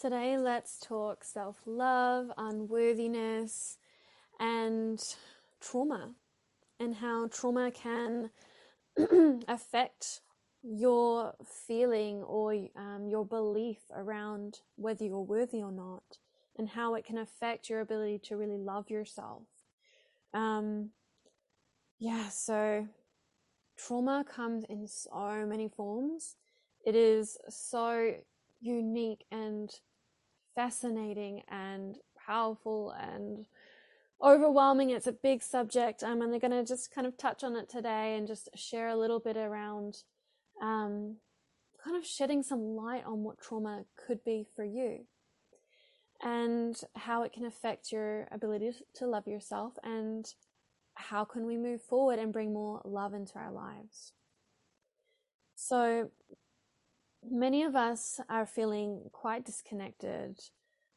Today, let's talk self love, unworthiness, and trauma, and how trauma can affect your feeling or um, your belief around whether you're worthy or not, and how it can affect your ability to really love yourself. Um, yeah, so trauma comes in so many forms. It is so unique and fascinating and powerful and overwhelming. It's a big subject, and they're going to just kind of touch on it today and just share a little bit around um, kind of shedding some light on what trauma could be for you and how it can affect your ability to love yourself and how can we move forward and bring more love into our lives. So many of us are feeling quite disconnected.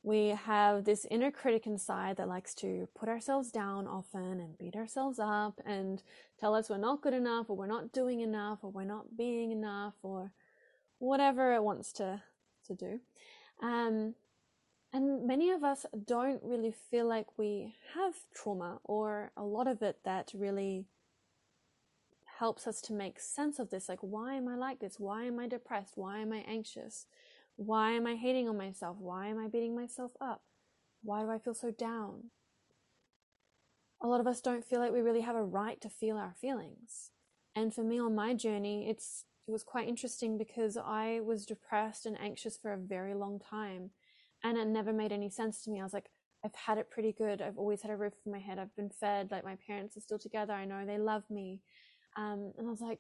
We have this inner critic inside that likes to put ourselves down often and beat ourselves up and tell us we're not good enough or we're not doing enough or we're not being enough or whatever it wants to, to do. Um, and many of us don't really feel like we have trauma or a lot of it that really helps us to make sense of this. Like, why am I like this? Why am I depressed? Why am I anxious? Why am I hating on myself? Why am I beating myself up? Why do I feel so down? A lot of us don't feel like we really have a right to feel our feelings. And for me on my journey, it's it was quite interesting because I was depressed and anxious for a very long time and it never made any sense to me. I was like, I've had it pretty good. I've always had a roof over my head. I've been fed. Like my parents are still together. I know they love me. Um, and I was like,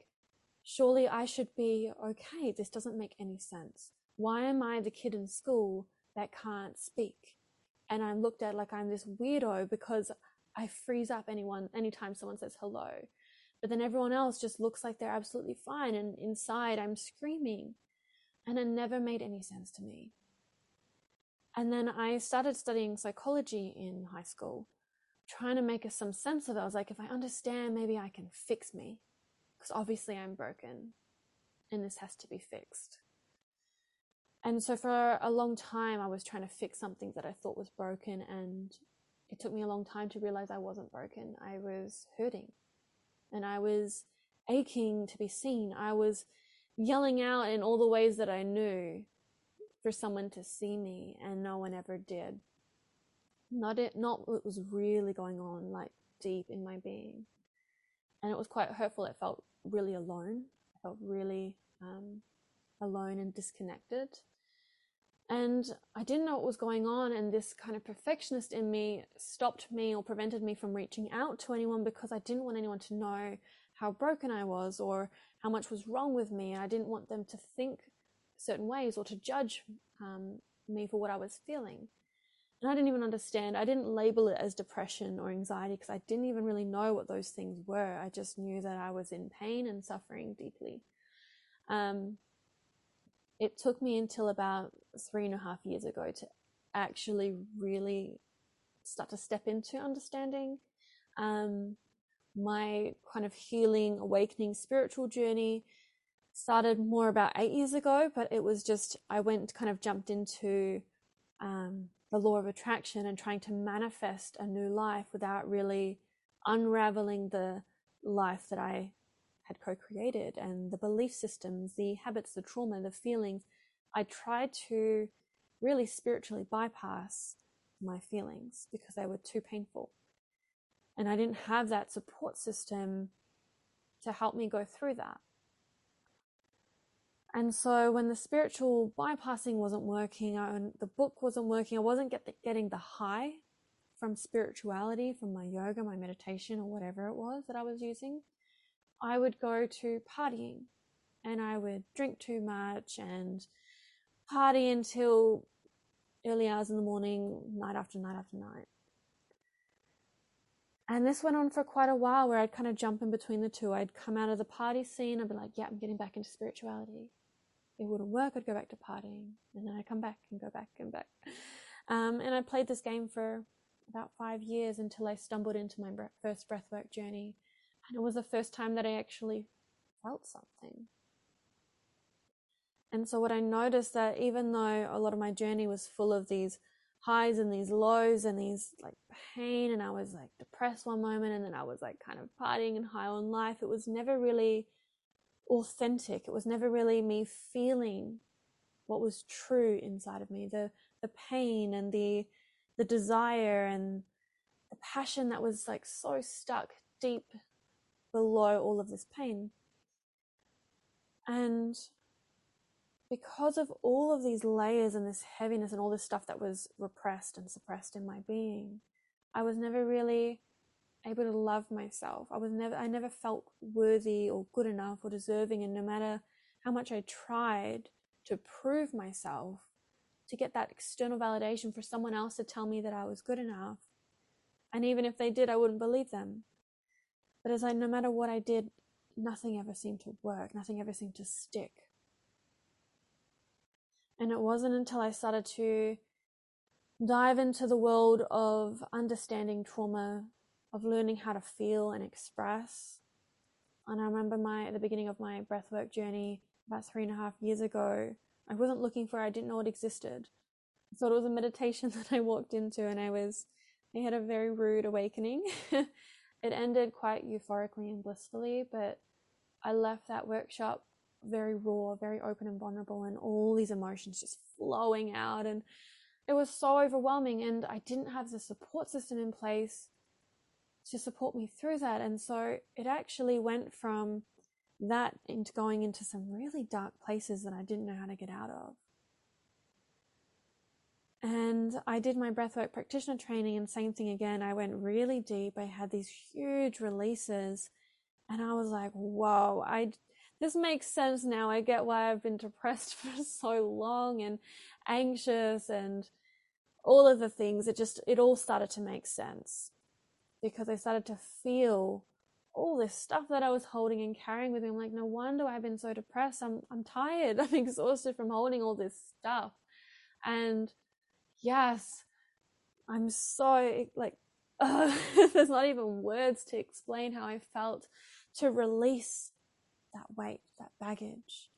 surely I should be okay. This doesn't make any sense. Why am I the kid in school that can't speak? And I'm looked at like I'm this weirdo because I freeze up anyone anytime someone says hello. But then everyone else just looks like they're absolutely fine. And inside I'm screaming. And it never made any sense to me. And then I started studying psychology in high school, trying to make some sense of it. I was like, if I understand, maybe I can fix me. Because obviously I'm broken and this has to be fixed. And so for a long time, I was trying to fix something that I thought was broken. And it took me a long time to realize I wasn't broken. I was hurting and I was aching to be seen. I was yelling out in all the ways that I knew for someone to see me and no one ever did. Not it, not what was really going on like deep in my being. And it was quite hurtful. It felt really alone. I felt really um, alone and disconnected. And I didn't know what was going on. And this kind of perfectionist in me stopped me or prevented me from reaching out to anyone because I didn't want anyone to know how broken I was or how much was wrong with me. And I didn't want them to think certain ways or to judge um, me for what I was feeling. And I didn't even understand. I didn't label it as depression or anxiety because I didn't even really know what those things were. I just knew that I was in pain and suffering deeply. Um, it took me until about three and a half years ago to actually really start to step into understanding um, my kind of healing, awakening spiritual journey started more about eight years ago, but it was just, I went kind of jumped into um, the law of attraction and trying to manifest a new life without really unraveling the life that I had co created and the belief systems, the habits, the trauma, the feelings. I tried to really spiritually bypass my feelings because they were too painful. And I didn't have that support system to help me go through that. And so when the spiritual bypassing wasn't working and the book wasn't working, I wasn't get the, getting the high from spirituality, from my yoga, my meditation, or whatever it was that I was using. I would go to partying and I would drink too much and party until early hours in the morning, night after night after night. And this went on for quite a while where I'd kind of jump in between the two. I'd come out of the party scene, I'd be like, yeah, I'm getting back into spirituality it wouldn't work, I'd go back to partying. And then I'd come back and go back and back. Um, and I played this game for about five years until I stumbled into my first breathwork journey. And it was the first time that I actually felt something. And so what I noticed that even though a lot of my journey was full of these highs and these lows and these like pain and I was like depressed one moment and then I was like kind of partying and high on life, it was never really authentic. It was never really me feeling what was true inside of me. The the pain and the the desire and the passion that was like so stuck deep below all of this pain. And because of all of these layers and this heaviness and all this stuff that was repressed and suppressed in my being, I was never really able to love myself. I was never, I never felt worthy or good enough or deserving. And no matter how much I tried to prove myself, to get that external validation for someone else to tell me that I was good enough, and even if they did, I wouldn't believe them. But as I, no matter what I did, nothing ever seemed to work. Nothing ever seemed to stick. And it wasn't until I started to dive into the world of understanding trauma, of learning how to feel and express. And I remember my at the beginning of my breathwork journey about three and a half years ago, I wasn't looking for it, I didn't know it existed. Thought it was a meditation that I walked into and I was I had a very rude awakening. it ended quite euphorically and blissfully, but I left that workshop very raw, very open and vulnerable, and all these emotions just flowing out. And it was so overwhelming. And I didn't have the support system in place to support me through that. And so it actually went from that into going into some really dark places that I didn't know how to get out of. And I did my breathwork practitioner training, and same thing again. I went really deep. I had these huge releases, and I was like, whoa, I this makes sense now. I get why I've been depressed for so long and anxious and all of the things. It just, it all started to make sense because I started to feel all this stuff that I was holding and carrying with me. I'm like, no wonder I've been so depressed. I'm, I'm tired. I'm exhausted from holding all this stuff. And yes, I'm so like, uh, there's not even words to explain how I felt to release that weight, that baggage,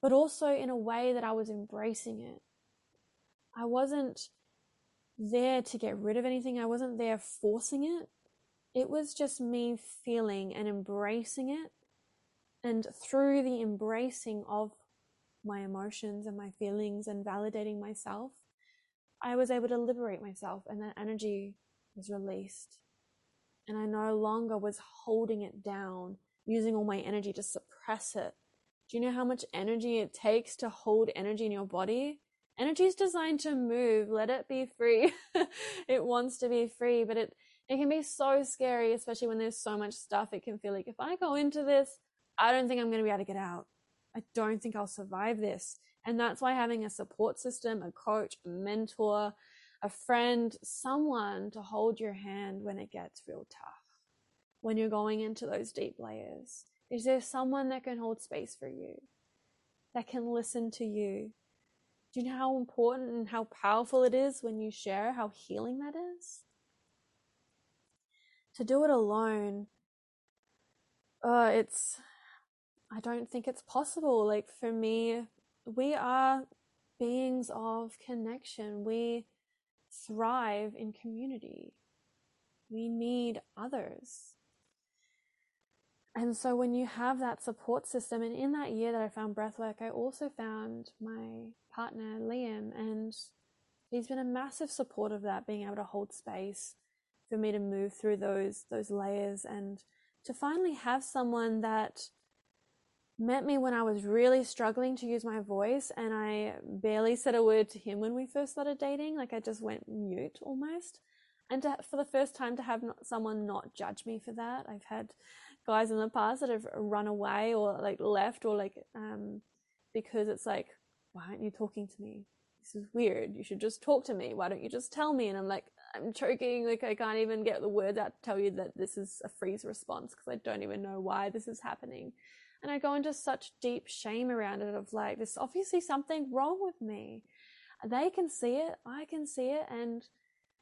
but also in a way that I was embracing it. I wasn't there to get rid of anything, I wasn't there forcing it. It was just me feeling and embracing it. And through the embracing of my emotions and my feelings and validating myself, I was able to liberate myself and that energy was released. And I no longer was holding it down using all my energy to suppress it. Do you know how much energy it takes to hold energy in your body? Energy is designed to move. Let it be free. it wants to be free, but it, it can be so scary, especially when there's so much stuff. It can feel like if I go into this, I don't think I'm going to be able to get out. I don't think I'll survive this. And that's why having a support system, a coach, a mentor, a friend, someone to hold your hand when it gets real tough when you're going into those deep layers? Is there someone that can hold space for you? That can listen to you? Do you know how important and how powerful it is when you share how healing that is? To do it alone, uh, it's, I don't think it's possible. Like for me, we are beings of connection. We thrive in community. We need others. And so when you have that support system, and in that year that I found breathwork, I also found my partner Liam, and he's been a massive support of that, being able to hold space for me to move through those those layers and to finally have someone that met me when I was really struggling to use my voice and I barely said a word to him when we first started dating. Like I just went mute almost. And to, for the first time to have not, someone not judge me for that. I've had guys in the past that have run away or like left or like um because it's like why aren't you talking to me? This is weird. You should just talk to me. Why don't you just tell me? And i'm like i'm choking like i can't even get the words out to tell you that this is a freeze response because i don't even know why this is happening. And i go into such deep shame around it of like there's obviously something wrong with me. They can see it. I can see it. And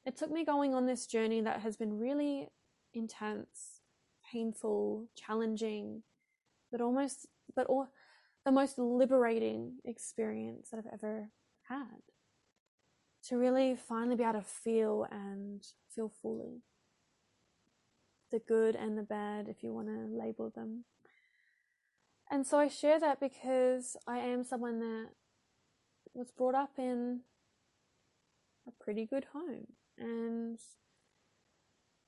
it took me going on this journey that has been really intense painful, challenging, but almost, but all, the most liberating experience that I've ever had. To really finally be able to feel and feel fully. The good and the bad, if you want to label them. And so I share that because I am someone that was brought up in a pretty good home. And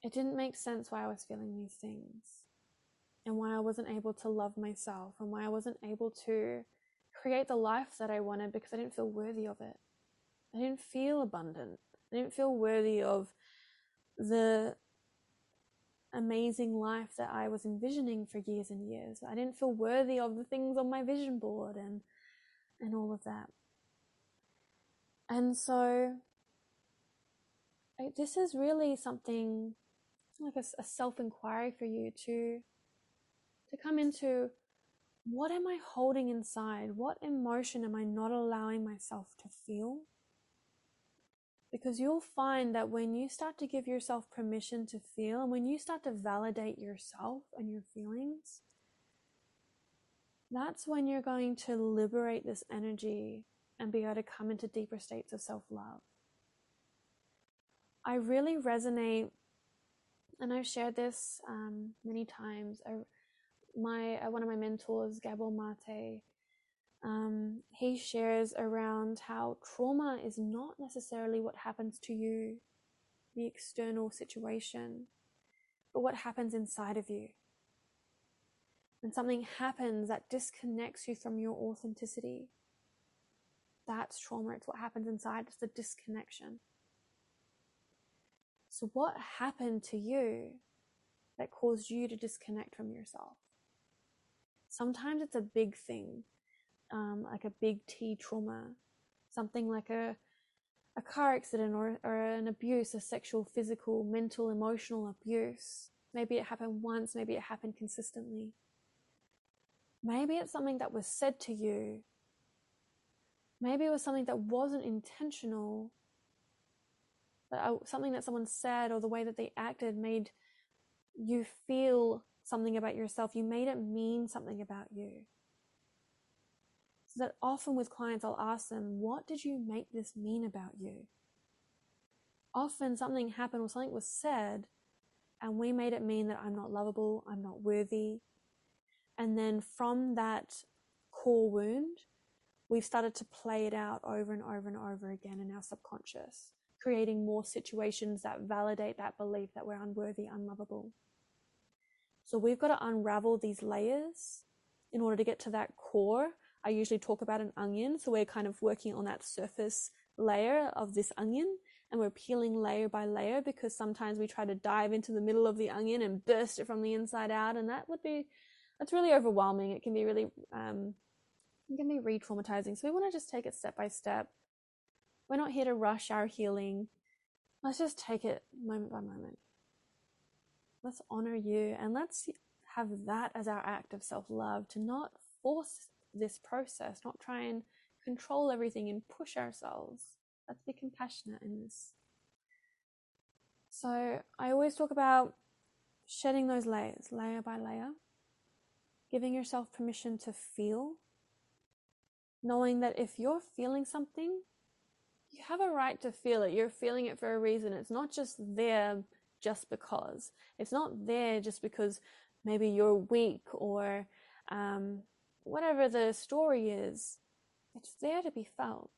it didn't make sense why I was feeling these things and why I wasn't able to love myself and why I wasn't able to create the life that I wanted because I didn't feel worthy of it. I didn't feel abundant. I didn't feel worthy of the amazing life that I was envisioning for years and years. I didn't feel worthy of the things on my vision board and and all of that. And so this is really something like a, a self inquiry for you to to come into what am I holding inside? What emotion am I not allowing myself to feel? Because you'll find that when you start to give yourself permission to feel and when you start to validate yourself and your feelings, that's when you're going to liberate this energy and be able to come into deeper states of self love. I really resonate, and I've shared this um, many times. I, my uh, one of my mentors, Gabor Mate, um, he shares around how trauma is not necessarily what happens to you, the external situation, but what happens inside of you. When something happens that disconnects you from your authenticity, that's trauma. It's what happens inside. It's the disconnection. So, what happened to you that caused you to disconnect from yourself? Sometimes it's a big thing, um, like a big T trauma, something like a a car accident or, or an abuse, a sexual, physical, mental, emotional abuse. Maybe it happened once, maybe it happened consistently. Maybe it's something that was said to you. Maybe it was something that wasn't intentional, uh, something that someone said or the way that they acted made you feel something about yourself. You made it mean something about you. So that often with clients, I'll ask them, What did you make this mean about you? Often something happened or something was said, and we made it mean that I'm not lovable, I'm not worthy. And then from that core wound, we've started to play it out over and over and over again in our subconscious creating more situations that validate that belief that we're unworthy, unlovable. So we've got to unravel these layers in order to get to that core. I usually talk about an onion. So we're kind of working on that surface layer of this onion and we're peeling layer by layer because sometimes we try to dive into the middle of the onion and burst it from the inside out. And that would be, that's really overwhelming. It can be really, um, it can be re traumatizing. So we want to just take it step by step we're not here to rush our healing. Let's just take it moment by moment. Let's honor you and let's have that as our act of self love to not force this process, not try and control everything and push ourselves. Let's be compassionate in this. So I always talk about shedding those layers, layer by layer, giving yourself permission to feel, knowing that if you're feeling something, you have a right to feel it. You're feeling it for a reason. It's not just there just because. It's not there just because maybe you're weak or um, whatever the story is. It's there to be felt.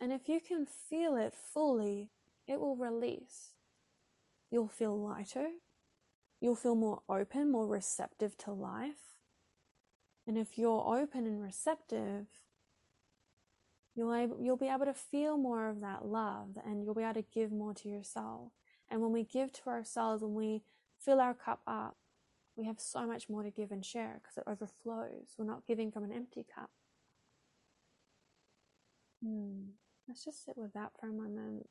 And if you can feel it fully, it will release. You'll feel lighter. You'll feel more open, more receptive to life. And if you're open and receptive, you'll, you'll be able to feel more of that love and you'll be able to give more to yourself. And when we give to ourselves, when we fill our cup up, we have so much more to give and share because it overflows. We're not giving from an empty cup. Hmm. Let's just sit with that for a moment.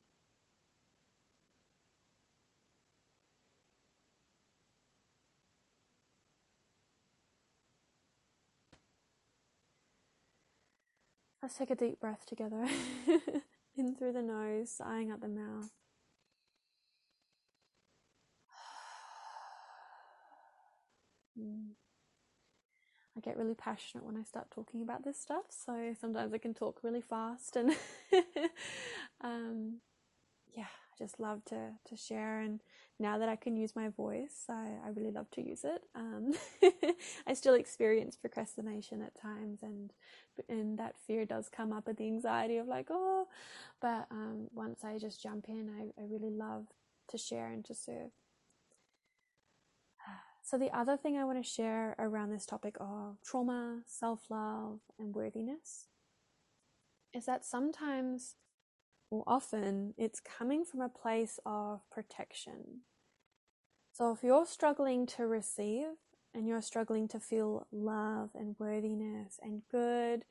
Let's take a deep breath together. In through the nose, sighing out the mouth. I get really passionate when I start talking about this stuff. So sometimes I can talk really fast and um, yeah, I just love to, to share. And now that I can use my voice, I, I really love to use it. Um, I still experience procrastination at times and, and that fear does come up with the anxiety of like, oh, but um, once I just jump in, I, I really love to share and to serve. So, the other thing I want to share around this topic of trauma, self love, and worthiness is that sometimes often it's coming from a place of protection. So, if you're struggling to receive and you're struggling to feel love and worthiness and good,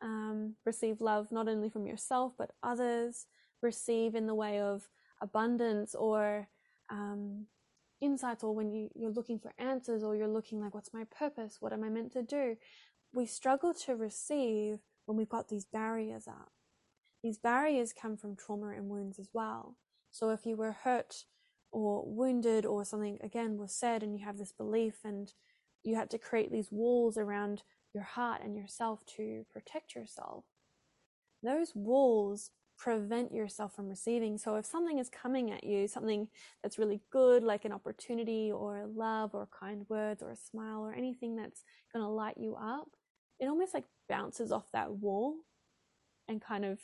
um, receive love not only from yourself but others, receive in the way of abundance or um, insights or when you, you're looking for answers or you're looking like, what's my purpose? What am I meant to do? We struggle to receive when we've got these barriers up. These barriers come from trauma and wounds as well. So if you were hurt or wounded or something again was said and you have this belief and you had to create these walls around your heart and yourself to protect yourself, those walls prevent yourself from receiving. So if something is coming at you, something that's really good, like an opportunity or love or kind words or a smile or anything that's going to light you up, it almost like bounces off that wall and kind of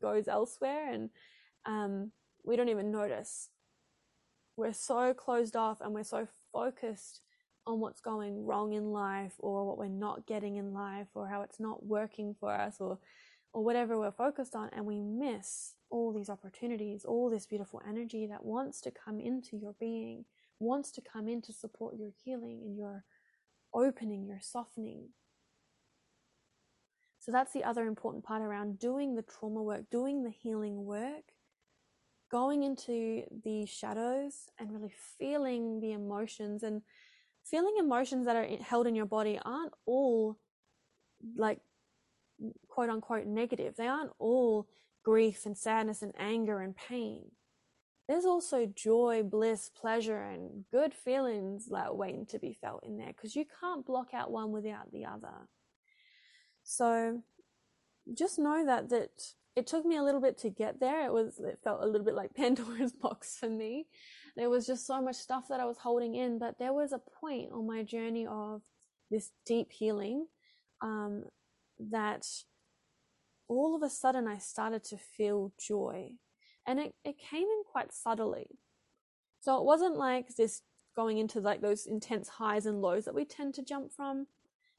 goes elsewhere. And um, we don't even notice. We're so closed off and we're so focused on what's going wrong in life or what we're not getting in life or how it's not working for us or or whatever we're focused on, and we miss all these opportunities, all this beautiful energy that wants to come into your being, wants to come in to support your healing and your opening, your softening. So that's the other important part around doing the trauma work, doing the healing work, going into the shadows and really feeling the emotions and feeling emotions that are held in your body aren't all like quote unquote negative. They aren't all grief and sadness and anger and pain. There's also joy, bliss, pleasure, and good feelings like waiting to be felt in there because you can't block out one without the other. So just know that that it took me a little bit to get there. It was it felt a little bit like Pandora's box for me. There was just so much stuff that I was holding in, but there was a point on my journey of this deep healing um, that all of a sudden I started to feel joy. And it, it came in quite subtly. So it wasn't like this going into like those intense highs and lows that we tend to jump from.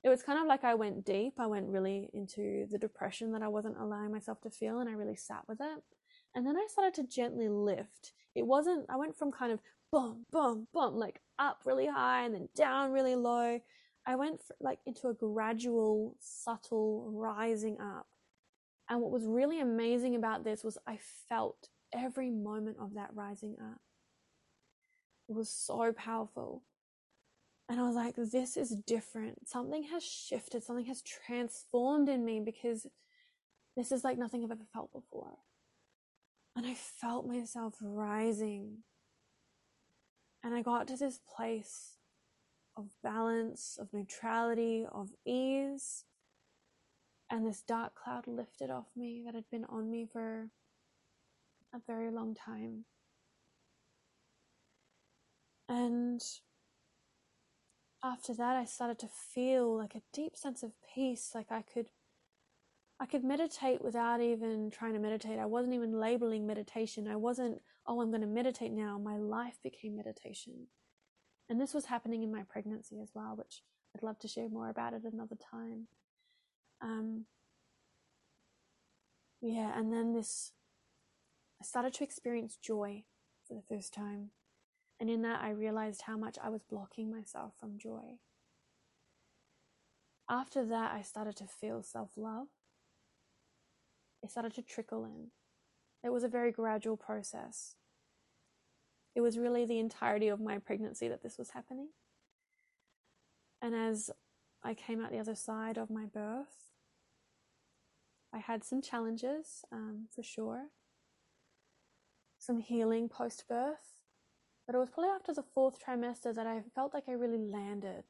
It was kind of like I went deep. I went really into the depression that I wasn't allowing myself to feel and I really sat with it. And then I started to gently lift. It wasn't, I went from kind of boom, boom, boom, like up really high and then down really low. I went for, like into a gradual, subtle rising up. And what was really amazing about this was I felt every moment of that rising up. It was so powerful. And I was like, this is different. Something has shifted, something has transformed in me because this is like nothing I've ever felt before. And I felt myself rising. And I got to this place of balance, of neutrality, of ease. And this dark cloud lifted off me that had been on me for a very long time. And after that, I started to feel like a deep sense of peace, like I could. I could meditate without even trying to meditate. I wasn't even labeling meditation. I wasn't, oh, I'm going to meditate now. My life became meditation. And this was happening in my pregnancy as well, which I'd love to share more about at another time. Um, yeah, and then this, I started to experience joy for the first time. And in that, I realized how much I was blocking myself from joy. After that, I started to feel self love. It started to trickle in. It was a very gradual process it was really the entirety of my pregnancy that this was happening. And as I came out the other side of my birth, I had some challenges um, for sure, some healing post birth, but it was probably after the fourth trimester that I felt like I really landed.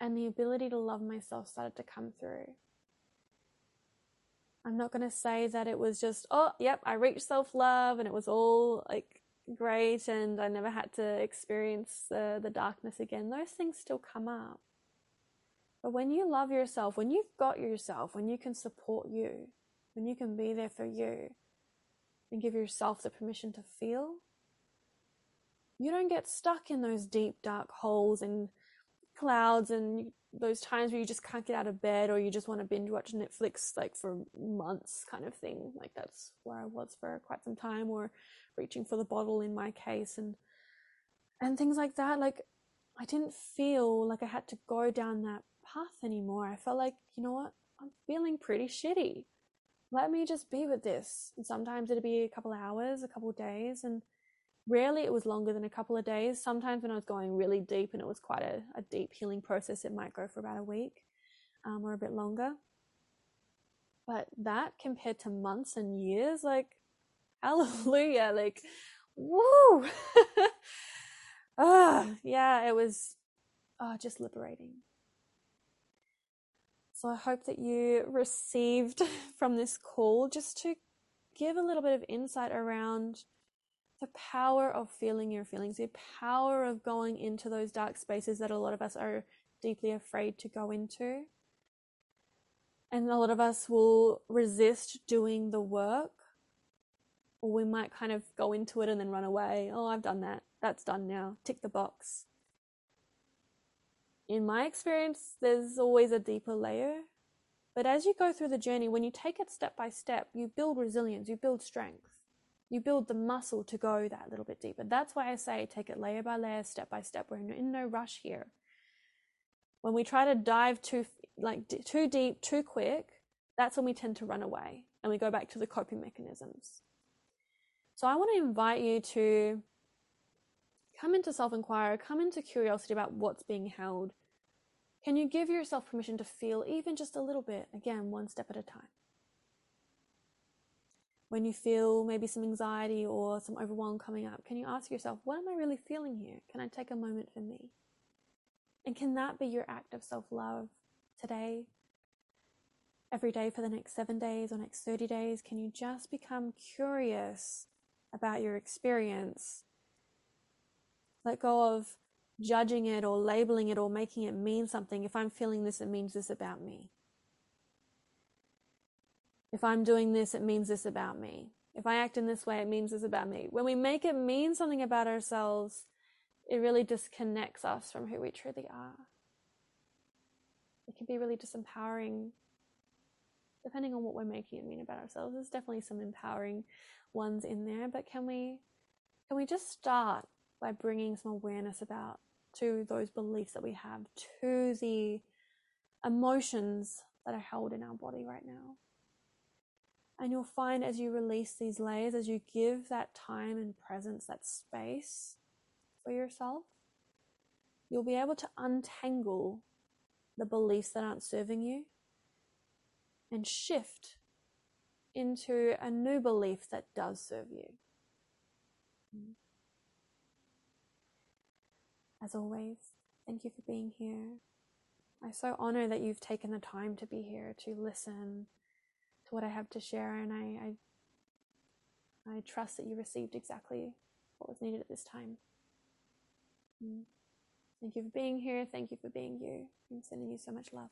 and the ability to love myself started to come through. I'm not going to say that it was just, oh, yep, I reached self love and it was all like great and I never had to experience the, the darkness again. Those things still come up. But when you love yourself, when you've got yourself, when you can support you, when you can be there for you and give yourself the permission to feel, you don't get stuck in those deep, dark holes and clouds and those times where you just can't get out of bed or you just want to binge watch Netflix like for months kind of thing. Like that's where I was for quite some time or reaching for the bottle in my case and and things like that. Like I didn't feel like I had to go down that path anymore. I felt like, you know what? I'm feeling pretty shitty. Let me just be with this. And sometimes it'd be a couple hours, a couple days, and rarely it was longer than a couple of days. Sometimes when I was going really deep and it was quite a, a deep healing process, it might go for about a week um, or a bit longer. But that compared to months and years, like, hallelujah, like, woo! ah, yeah, it was oh, just liberating. So I hope that you received from this call just to give a little bit of insight around the power of feeling your feelings, the power of going into those dark spaces that a lot of us are deeply afraid to go into. And a lot of us will resist doing the work, or we might kind of go into it and then run away. Oh, I've done that. That's done now. Tick the box in my experience, there's always a deeper layer. But as you go through the journey, when you take it step by step, you build resilience, you build strength, you build the muscle to go that little bit deeper. That's why I say take it layer by layer, step by step. We're in no rush here. When we try to dive too like too deep, too quick, that's when we tend to run away and we go back to the coping mechanisms. So I want to invite you to come into self inquiry, come into curiosity about what's being held can you give yourself permission to feel even just a little bit, again, one step at a time? When you feel maybe some anxiety or some overwhelm coming up, can you ask yourself, what am I really feeling here? Can I take a moment for me? And can that be your act of self love today? Every day for the next seven days or next 30 days? Can you just become curious about your experience? Let go of judging it or labeling it or making it mean something. If I'm feeling this, it means this about me. If I'm doing this, it means this about me. If I act in this way, it means this about me. When we make it mean something about ourselves, it really disconnects us from who we truly are. It can be really disempowering, depending on what we're making it mean about ourselves. There's definitely some empowering ones in there, but can we can we just start by bringing some awareness about to those beliefs that we have, to the emotions that are held in our body right now. And you'll find as you release these layers, as you give that time and presence, that space for yourself, you'll be able to untangle the beliefs that aren't serving you and shift into a new belief that does serve you. As always, thank you for being here. I so honor that you've taken the time to be here to listen to what I have to share, and I, I, I trust that you received exactly what was needed at this time. Mm. Thank you for being here. Thank you for being you. I'm sending you so much love.